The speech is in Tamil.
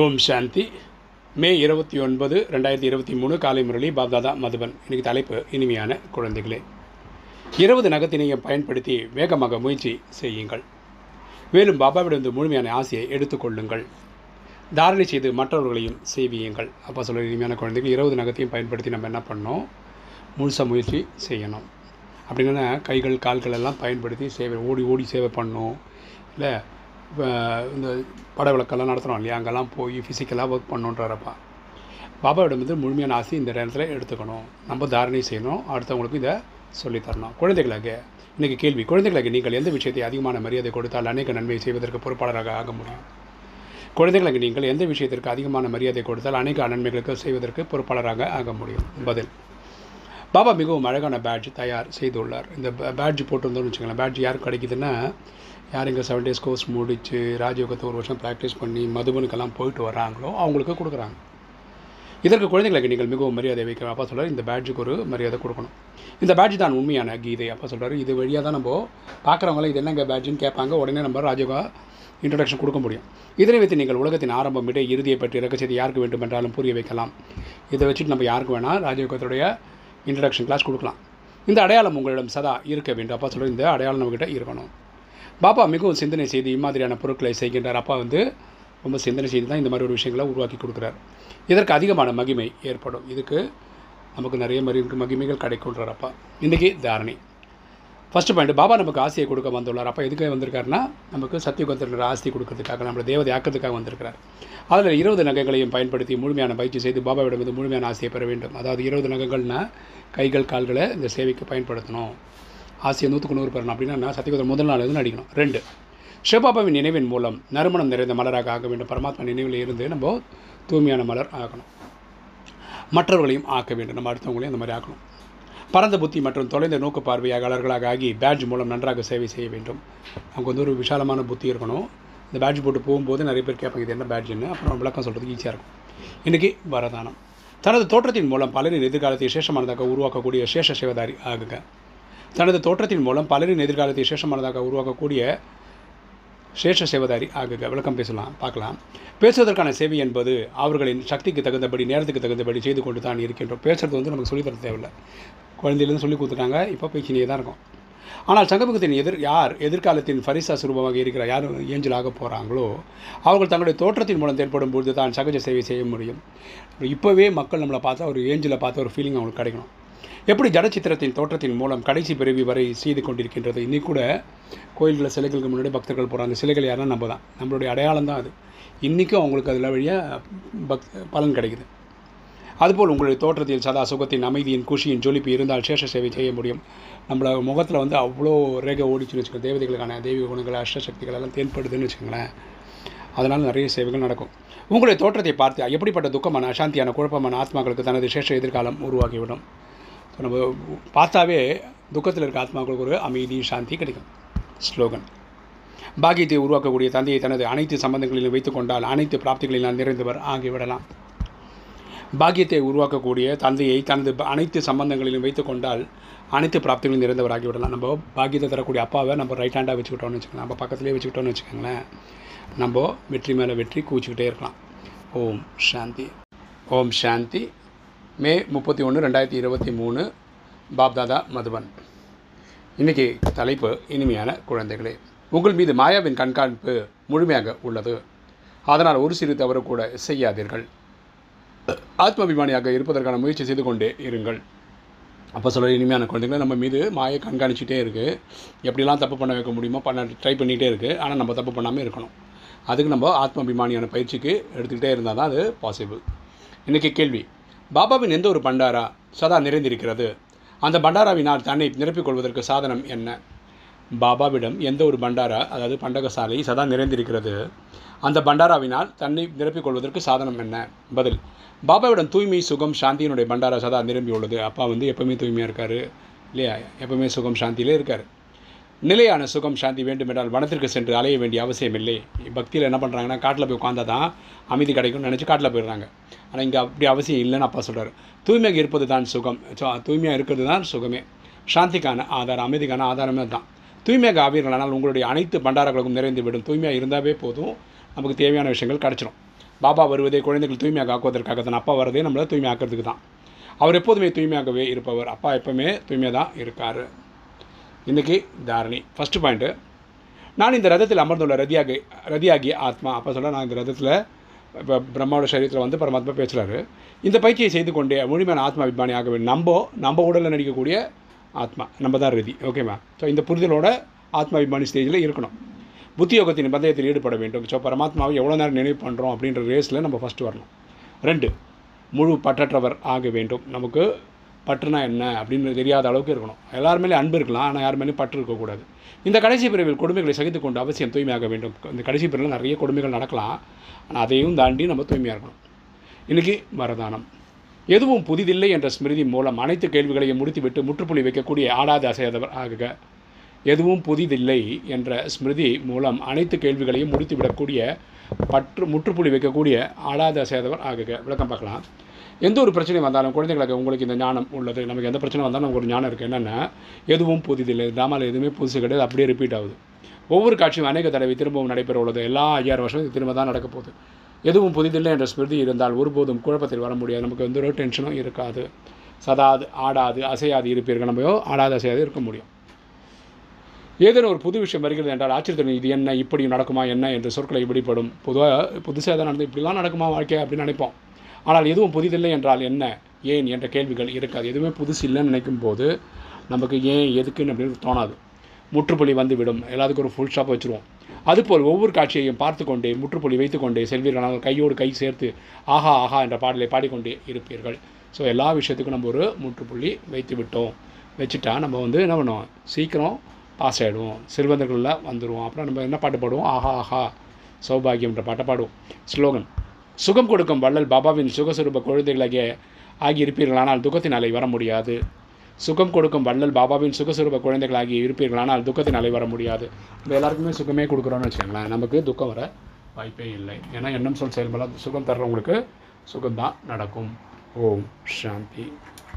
ஓம் சாந்தி. மே இருபத்தி ஒன்பது ரெண்டாயிரத்தி இருபத்தி மூணு காலை முரளி பாப்தாதா மதுபன். இன்னைக்கு தலைப்பு இனிமையான குழந்தைகளே. இருபது நகத்தினையை பயன்படுத்தி வேகமாக முயற்சி செய்யுங்கள். மேலும் பாபாவிடம் முழுமையான ஆசையை எடுத்துக்கொள்ளுங்கள் தாரணை செய்து மற்றவர்களையும் செய்வியுங்கள் அப்போ சொல்ல இனிமையான குழந்தைகள் இருபது நகத்தையும் பயன்படுத்தி நம்ம என்ன பண்ணோம் முழுசாக முயற்சி செய்யணும். அப்படின்னா கைகள் கால்கள் எல்லாம் பயன்படுத்தி சேவை ஓடி ஓடி சேவை பண்ணணும். இல்லை இந்த பட விளக்கெல்லாம் நடத்துகிறோம் இல்லையா? அங்கெல்லாம் போய் ஃபிசிக்கலாக ஒர்க் பண்ணுன்றப்பா. பாபாவிடம் வந்து முழுமையான ஆசை இந்த நேரத்தில் எடுத்துக்கணும். நம்ம தாரணை செய்யணும். அடுத்தவங்களுக்கு இதை சொல்லித்தரணும் குழந்தைகளாக இன்றைக்கி கேள்வி குழந்தைகளுக்கு நீங்கள் எந்த விஷயத்தை அதிகமான மரியாதை கொடுத்தால் அநேக நன்மை செய்வதற்கு பொறுப்பாளராக ஆக முடியும்? குழந்தைகளுக்கு நீங்கள் எந்த விஷயத்திற்கு அதிகமான மரியாதை கொடுத்தால் அநேக நன்மைகளுக்கு செய்வதற்கு பொறுப்பாளராக ஆக முடியும்? பதில். பாபா மிகவும் அழகான பேட்ஜ் தயார் செய்துள்ளார். இந்த பேட்ஜ் போட்டிருந்தோம்னு வச்சுக்கலாம் பேட்ஜ் யாருக்கு கிடைக்குதுன்னா யார் இங்கே செவன் டேஸ் கோர்ஸ் முடித்து ராஜயோகத்தை ஒரு வருஷம் ப்ராக்டிஸ் பண்ணி மதுபனுக்கெல்லாம் போயிட்டு வராங்களோ அவங்களுக்கு கொடுக்குறாங்க. இதற்கு குழந்தைகளுக்கு நீங்கள் மிகவும் மரியாதை வைக்கணும் அப்பா சொல்கிறார் இந்த பேட்ஜுக்கு ஒரு மரியாதை கொடுக்கணும். இந்த பேட்ஜ் தான் உண்மையான கீதை அப்பா சொல்கிறார் இது வழியாக தான் நம்ம பார்க்குறவங்களாம் இது என்னங்க பேட்ஜுன்னு கேட்பாங்க. உடனே நம்ம ராஜயோகா இன்ட்ரடக்ஷன் கொடுக்க முடியும். இதனை வைத்து நீங்கள் உலகத்தின் ஆரம்பம் விட இறுதியை பற்றி ரகசியத்தை யாருக்கு வேண்டும் என்றாலும் புரிய வைக்கலாம். இதை வச்சுட்டு நம்ம யாருக்கு வேணால் ராஜயோகத்துடைய இன்ட்ரடக்ஷன் கிளாஸ் கொடுக்கலாம். இந்த அடையாளம் உங்களிடம் சதா இருக்க வேண்டும். அப்பா சொல்கிற இந்த அடையாளம் நம்மக்கிட்ட இருக்கணும். பாப்பா மிகவும் சிந்தனை செய்து இம்மாதிரியான பொருட்களை செய்கின்றார். அப்பா வந்து ரொம்ப சிந்தனை செய்து தான் இந்த மாதிரி ஒரு விஷயங்களை உருவாக்கி கொடுக்குறார். இதற்கு அதிகமான மகிமை ஏற்படும். இதுக்கு நமக்கு நிறைய மரி மகிமைகள் கிடைக்குன்றார் அப்பா. இன்றைக்கி தாரணை. ஃபஸ்ட்டு பாயிண்ட் பாபா நமக்கு ஆசையை கொடுக்க வந்துள்ளார். அப்போ எதுக்காக வந்திருக்காருன்னா நமக்கு சத்தியுகத்தில் ஆசை கொடுக்கறதுக்காக நம்மளை தேவதை ஆக்கிறதுக்காக வந்திருக்கிறார். அதில் இருபது நகைகளையும் பயன்படுத்தி முழுமையான பயிற்சி செய்து பாபாவிடம் வந்து முழுமையான ஆசையை பெற வேண்டும். அதாவது இருபது நகைகள்னால் கைகள் கால்களை இந்த சேவைக்கு பயன்படுத்தணும். ஆசையை நூற்றுக்கு நூறு பெறணும். அப்படின்னா சத்தியகுதர் முதல் நாள் வந்து நடிக்கணும் ரெண்டு சிவபாபாவின் நினைவின் மூலம் நறுமணம் நிறைந்த மலராக ஆக வேண்டும். பரமாத்மா நினைவில் இருந்து நம்ம தூய்மையான மலர் ஆகணும். மற்றவர்களையும் ஆக்க வேண்டும். நம்ம அடுத்தவங்களையும் அந்த மாதிரி ஆக்கணும். பரந்த புத்தி மற்றும் தொலைந்த நோக்கு பார்வையாளர்களாக ஆகி பேட்ஜ் மூலம் நன்றாக சேவை செய்ய வேண்டும். அவங்க வந்து ஒரு விஷாலமான புத்தி இருக்கணும். இந்த பேட்ஜ் போட்டு போகும்போது நிறைய பேர் கேட்பாங்க இது என்ன பேட்ஜுன்னு அப்புறம் விளக்கம் சொல்கிறதுக்கு ஈஸியாக இருக்கும். இன்றைக்கி வரதானம். தனது தோற்றத்தின் மூலம் பலரின் எதிர்காலத்தை சேஷமானதாக உருவாக்கக்கூடிய சேஷ சிவதாரி ஆகுக தனது தோற்றத்தின் மூலம் பலரின் எதிர்காலத்தை சேஷமானதாக உருவாக்கக்கூடிய சேஷ சேவதாரி ஆகுக விளக்கம் பேசலாம் பார்க்கலாம். பேசுவதற்கான சேவை என்பது அவர்களின் சக்திக்கு தகுந்தபடி நேரத்துக்கு தகுந்தபடி செய்து கொண்டு தான் இருக்கின்றோம். பேசுகிறது வந்து நமக்கு சொல்லித்தர தேவையில்லை. குழந்தையிலேருந்து சொல்லி கொடுத்துட்டாங்க. இப்போ பேச்சினே தான் இருக்கும். ஆனால் சங்கமுகத்தின் எதிர் யார் எதிர்காலத்தின் ஃபரிசா சுரூபமாக இருக்கிற யார் ஏஞ்சலாக போகிறாங்களோ அவர்கள் தங்களுடைய தோற்றத்தின் மூலம் தேர்ப்படும் பொழுது தான் சகஜ சேவை செய்ய முடியும். இப்போவே மக்கள் நம்மளை பார்த்தா ஒரு ஏஞ்சலை பார்த்த ஒரு ஃபீலிங் அவங்களுக்கு கிடைக்கணும். எப்படி ஜடச்சித்திரத்தின் தோற்றத்தின் மூலம் கடைசி பிறவி வரை செய்து கொண்டிருக்கின்றது? இன்னைக்கு கூட கோயில்களில் சிலைகளுக்கு முன்னாடி பக்தர்கள் போகிறாங்க சிலைகள் யாருன்னா நம்ம தான் நம்மளுடைய அடையாளம் தான் அது. இன்றைக்கும் அவங்களுக்கு அதில் வழியாக பக் பலன் கிடைக்குது. அதுபோல் உங்களுடைய தோற்றத்தில் சதா சுகத்தின் அமைதியின் குஷியின் ஜொலிப்பு இருந்தால் சேஷ சேவை செய்ய முடியும். நம்மளோட முகத்தில் வந்து அவ்வளோ ரேகை ஓடிச்சுன்னு வச்சுக்கோங்க. தேவதைகளுக்கான தெய்வ குணங்கள் அஷ்டசக்திகள் எல்லாம் தேன்படுதுன்னு வச்சுக்கோங்களேன். அதனால் நிறைய சேவைகள் நடக்கும். உங்களுடைய தோற்றத்தை பார்த்து எப்படிப்பட்ட துக்கமான அசாந்தியான குழப்பமான ஆத்மாக்களுக்கு தனது சேஷ எதிர்காலம் உருவாகிவிடும்? நம்ம பார்த்தாவே துக்கத்தில் இருக்க ஆத்மாக்களுக்கு ஒரு அமைதி சாந்தி கிடைக்கும். ஸ்லோகன். பாக்கியத்தை உருவாக்கக்கூடிய தந்தையை தனது அனைத்து சம்பந்தங்களிலும் வைத்துக்கொண்டால் அனைத்து பிராப்திகளிலும் நிறைந்தவர் ஆகிவிடலாம். பாக்கியத்தை உருவாக்கக்கூடிய தந்தையை தனது அனைத்து சம்பந்தங்களிலும் வைத்துக்கொண்டால் அனைத்து பிராப்திகளும் நிறைந்தவர் விடலாம் நம்ம பாக்கியத்தை தரக்கூடிய அப்பாவை நம்ம ரைட் ஹேண்டாக வச்சுக்கிட்டோம்னு வச்சுக்கலாம் நம்ம பக்கத்துலேயே வச்சுக்கிட்டோம்னு வச்சுக்கோங்களேன். நம்ம வெற்றி மேலே வெற்றி கூச்சிக்கிட்டே இருக்கலாம். ஓம் சாந்தி. ஓம் சாந்தி. மே முப்பத்தி ஒன்று ரெண்டாயிரத்தி இருபத்தி மூணு. பாப்தாதா மதுவன் இன்றைக்கி தலைப்பு இனிமையான குழந்தைகளே. உங்கள் மீது மாயாவின் கண்காணிப்பு முழுமையாக உள்ளது. அதனால் ஒரு சிறு தவறு கூட செய்யாதீர்கள். ஆத்மாபிமானியாக இருப்பதற்கான முயற்சி செய்து கொண்டே இருங்கள். அப்போ சொல்கிற இனிமையான குழந்தைங்களை நம்ம மீது மாயை கண்காணிச்சிட்டே இருக்குது எப்படிலாம் தப்பு பண்ண வைக்க முடியுமோ பண்ண ட்ரை பண்ணிகிட்டே இருக்குது ஆனால் நம்ம தப்பு பண்ணாமல் இருக்கணும். அதுக்கு நம்ம ஆத்மாபிமானியான பயிற்சிக்கு எடுத்துக்கிட்டே இருந்தால் தான் அது பாசிபிள் இன்றைக்கி கேள்வி. பாபாவின் எந்த ஒரு பண்டாரா சதா நிறைந்திருக்கிறது? அந்த பண்டாராவினால் தன்னை நிரப்பிக் கொள்வதற்கு சாதனம் என்ன? பாபாவிடம் எந்த ஒரு பண்டாரா அதாவது பண்டகசாலை சதா நிறைந்திருக்கிறது. அந்த பண்டாராவினால் தன்னை நிரப்பிக் கொள்வதற்கு சாதனம் என்ன? பதில் பாபாவிடம் தூய்மை சுகம் சாந்தியினுடைய பண்டாரா சதா நிரம்பியுள்ளது. அப்பா வந்து எப்பவுமே தூய்மையாக இருக்கார் இல்லையா? எப்பவுமே சுகம் சாந்தியிலே இருக்கார். நிலையான சுகம் சாந்தி வேண்டுமென்றால் வனத்திற்கு சென்று அலைய வேண்டிய அவசியம் இல்லை. பக்தியில் என்ன பண்ணுறாங்கன்னா காட்டில் போய் உட்காந்தா தான் அமைதி கிடைக்கும்னு நினச்சி காட்டில் போயிடுறாங்க. ஆனால் இங்கே அப்படி அவசியம் இல்லைன்னு அப்பா சொல்கிறார் தூய்மையாக இருப்பது தான் சுகம். ஸோ தூய்மையாக இருக்கிறது தான் சுகமே. சாந்திக்கான ஆதாரம் அமைதிக்கான ஆதாரமே தான் தூய்மையாக ஆவீர்களானால் உங்களுடைய அனைத்து பண்டாரங்களுக்கும் நிறைந்து விடும் தூய்மையாக இருந்தாவே போதும். நமக்கு தேவையான விஷயங்கள் கிடச்சிடும் பாபா வருவதே குழந்தைகள் தூய்மையாக ஆக்குவதற்காக தான். அப்பா வரதே நம்மளை தூய்மையாக்கிறதுக்கு தான். அவர் எப்போதுமே தூய்மையாகவே இருப்பவர். அப்பா எப்போவுமே தூய்மையாக தான் இருக்கார். இன்றைக்கி தாரணி. ஃபஸ்ட்டு பாயிண்ட்டு நான் இந்த ரதத்தில் அமர்ந்துள்ள ரதியாகி ரதியாகி ஆத்மா அப்போ சொல்ல நான் இந்த ரதத்தில் இப்போ பிரம்மாவோட சரீரத்தில் வந்து பரமாத்மா பேசுகிறாரு இந்த பயிற்சியை செய்து கொண்டே முழுமையான ஆத்மா அபிமானி ஆக வேண்டும். நம்ம நம்ம உடலில் நடிக்கக்கூடிய ஆத்மா. நம்ம தான் ரதி ஓகேவா ஸோ இந்த புரிதலோட ஆத்மாபிமானி ஸ்டேஜில் இருக்கணும். புத்தி யோகத்தின் பந்தயத்தில் ஈடுபட வேண்டும். ஸோ பரமாத்மாவை எவ்வளோ நேரம் நினைவு பண்ணுறோம் அப்படின்ற ரேஸில் நம்ம ஃபஸ்ட்டு வரணும். ரெண்டு முழு பற்றற்றவர் ஆக வேண்டும். நமக்கு பற்றுனா என்ன அப்படின்னு தெரியாத அளவுக்கு இருக்கணும். எல்லார் மேலேயும் அன்பு இருக்கலாம் ஆனால் யார் மேலேயும் பற்று இருக்கக்கூடாது. இந்த கடைசி பிரிவில் கொடுமைகளை சகித்து கொண்டு அவசியம் தூய்மையாக வேண்டும். இந்த கடைசி பிரிவில் நிறைய கொடுமைகள் நடக்கலாம். ஆனால் அதையும் தாண்டி நம்ம தூய்மையாக இருக்கணும். இன்றைக்கி வரதானம். எதுவும் புதிதில்லை என்ற ஸ்மிருதி மூலம் அனைத்து கேள்விகளையும் முடித்துவிட்டு முற்றுப்புள்ளி வைக்கக்கூடிய ஆடாது அசையாதவர் ஆகுக. எதுவும் புதிதில்லை என்ற ஸ்மிருதி மூலம் அனைத்து கேள்விகளையும் முடித்துவிடக்கூடிய பற்று முற்றுப்புள்ளி வைக்கக்கூடிய ஆடாது அசையாதவர் ஆகுக. விளக்கம் பார்க்கலாம். எந்த ஒரு பிரச்சனை வந்தாலும் குழந்தைங்களுக்கு உங்களுக்கு இந்த ஞானம் உள்ளது. நமக்கு எந்த பிரச்சனை வந்தாலும் நமக்கு ஒரு ஞானம் இருக்குது என்னென்னா எதுவும் புதிதில்லை. ட்ராமாவில் எதுவுமே புதுசு கிடையாது. அப்படியே ரிப்பீட் ஆகுது. ஒவ்வொரு காட்சியும் அநேக தடவை திரும்பவும் நடைபெற உள்ளது. எல்லா ஐயாயிரம் வருஷம் திரும்ப தான் நடக்க போகுது. எதுவும் புதிதில்லை என்ற ஸ்மிருதி இருந்தால் ஒருபோதும் குழப்பத்தில் வர முடியாது. நமக்கு வந்து ஒரு டென்ஷனும் இருக்காது. சதாது ஆடாது அசையாது இருப்பீர்கள். நம்ம ஆடாது அசையாது இருக்க முடியும். ஏதேனும் ஒரு புது விஷயம் வருகிறது என்றால் ஆச்சரியத்தில் இது என்ன இப்படி நடக்குமா என்ன என்ற சொற்களை இப்படிப்படும் பொதுவாக புதுசாக தான் நடந்து இப்படிலாம் நடக்குமா வாழ்க்கை அப்படின்னு நினைப்போம். ஆனால் எதுவும் புதிதில்லை என்றால் என்ன ஏன் என்ற கேள்விகள் இருக்காது. எதுவுமே புதுசு இல்லைன்னு நினைக்கும் போது நமக்கு ஏன் எதுக்குன்னு அப்படின்னு தோணாது. முற்றுப்புள்ளி வந்துவிடும். எல்லாத்துக்கும் ஒரு ஃபுல் ஸ்டாப் வச்சுருவோம். அதுபோல் ஒவ்வொரு காட்சியையும் பார்த்து கொண்டே முற்றுப்புள்ளி வைத்துக்கொண்டே செல்வீர்கள் கையோடு கை சேர்த்து ஆஹா ஆஹா என்ற பாடலை பாடிக்கொண்டே இருப்பீர்கள். ஸோ எல்லா விஷயத்துக்கும் நம்ம ஒரு முற்றுப்புள்ளி வைத்து விட்டோம். வச்சுட்டா நம்ம வந்து என்ன பண்ணுவோம்? சீக்கிரம் பாஸ் ஆகிடுவோம் செல்வந்தர்களில் வந்துடுவோம் அப்புறம் நம்ம என்ன பாட்டு பாடுவோம்? ஆஹா ஆஹா சௌபாகியம்ன்ற பாட்டை பாடுவோம். ஸ்லோகன் சுகம் கொடுக்கும் வள்ளல் பாபாவின் சுகஸ்வரூப குழந்தைகளாகிய ஆகி இருப்பீர்களானால் துக்கத்தின் அலை வர முடியாது. சுகம் கொடுக்கும் வள்ளல் பாபாவின் சுகஸ்வரூப குழந்தைகளாகி இருப்பீர்களானால் துக்கத்தின் அலை வர முடியாது. நம்ம எல்லாருக்குமே சுகமே கொடுக்குறோன்னு வச்சுக்கோங்களேன். நமக்கு துக்கம் வர வாய்ப்பே இல்லை. ஏன்னா எண்ணம் சொல் செயல்பட சுகம் தர்றவங்களுக்கு சுகம்தான் நடக்கும். ஓம் சாந்தி.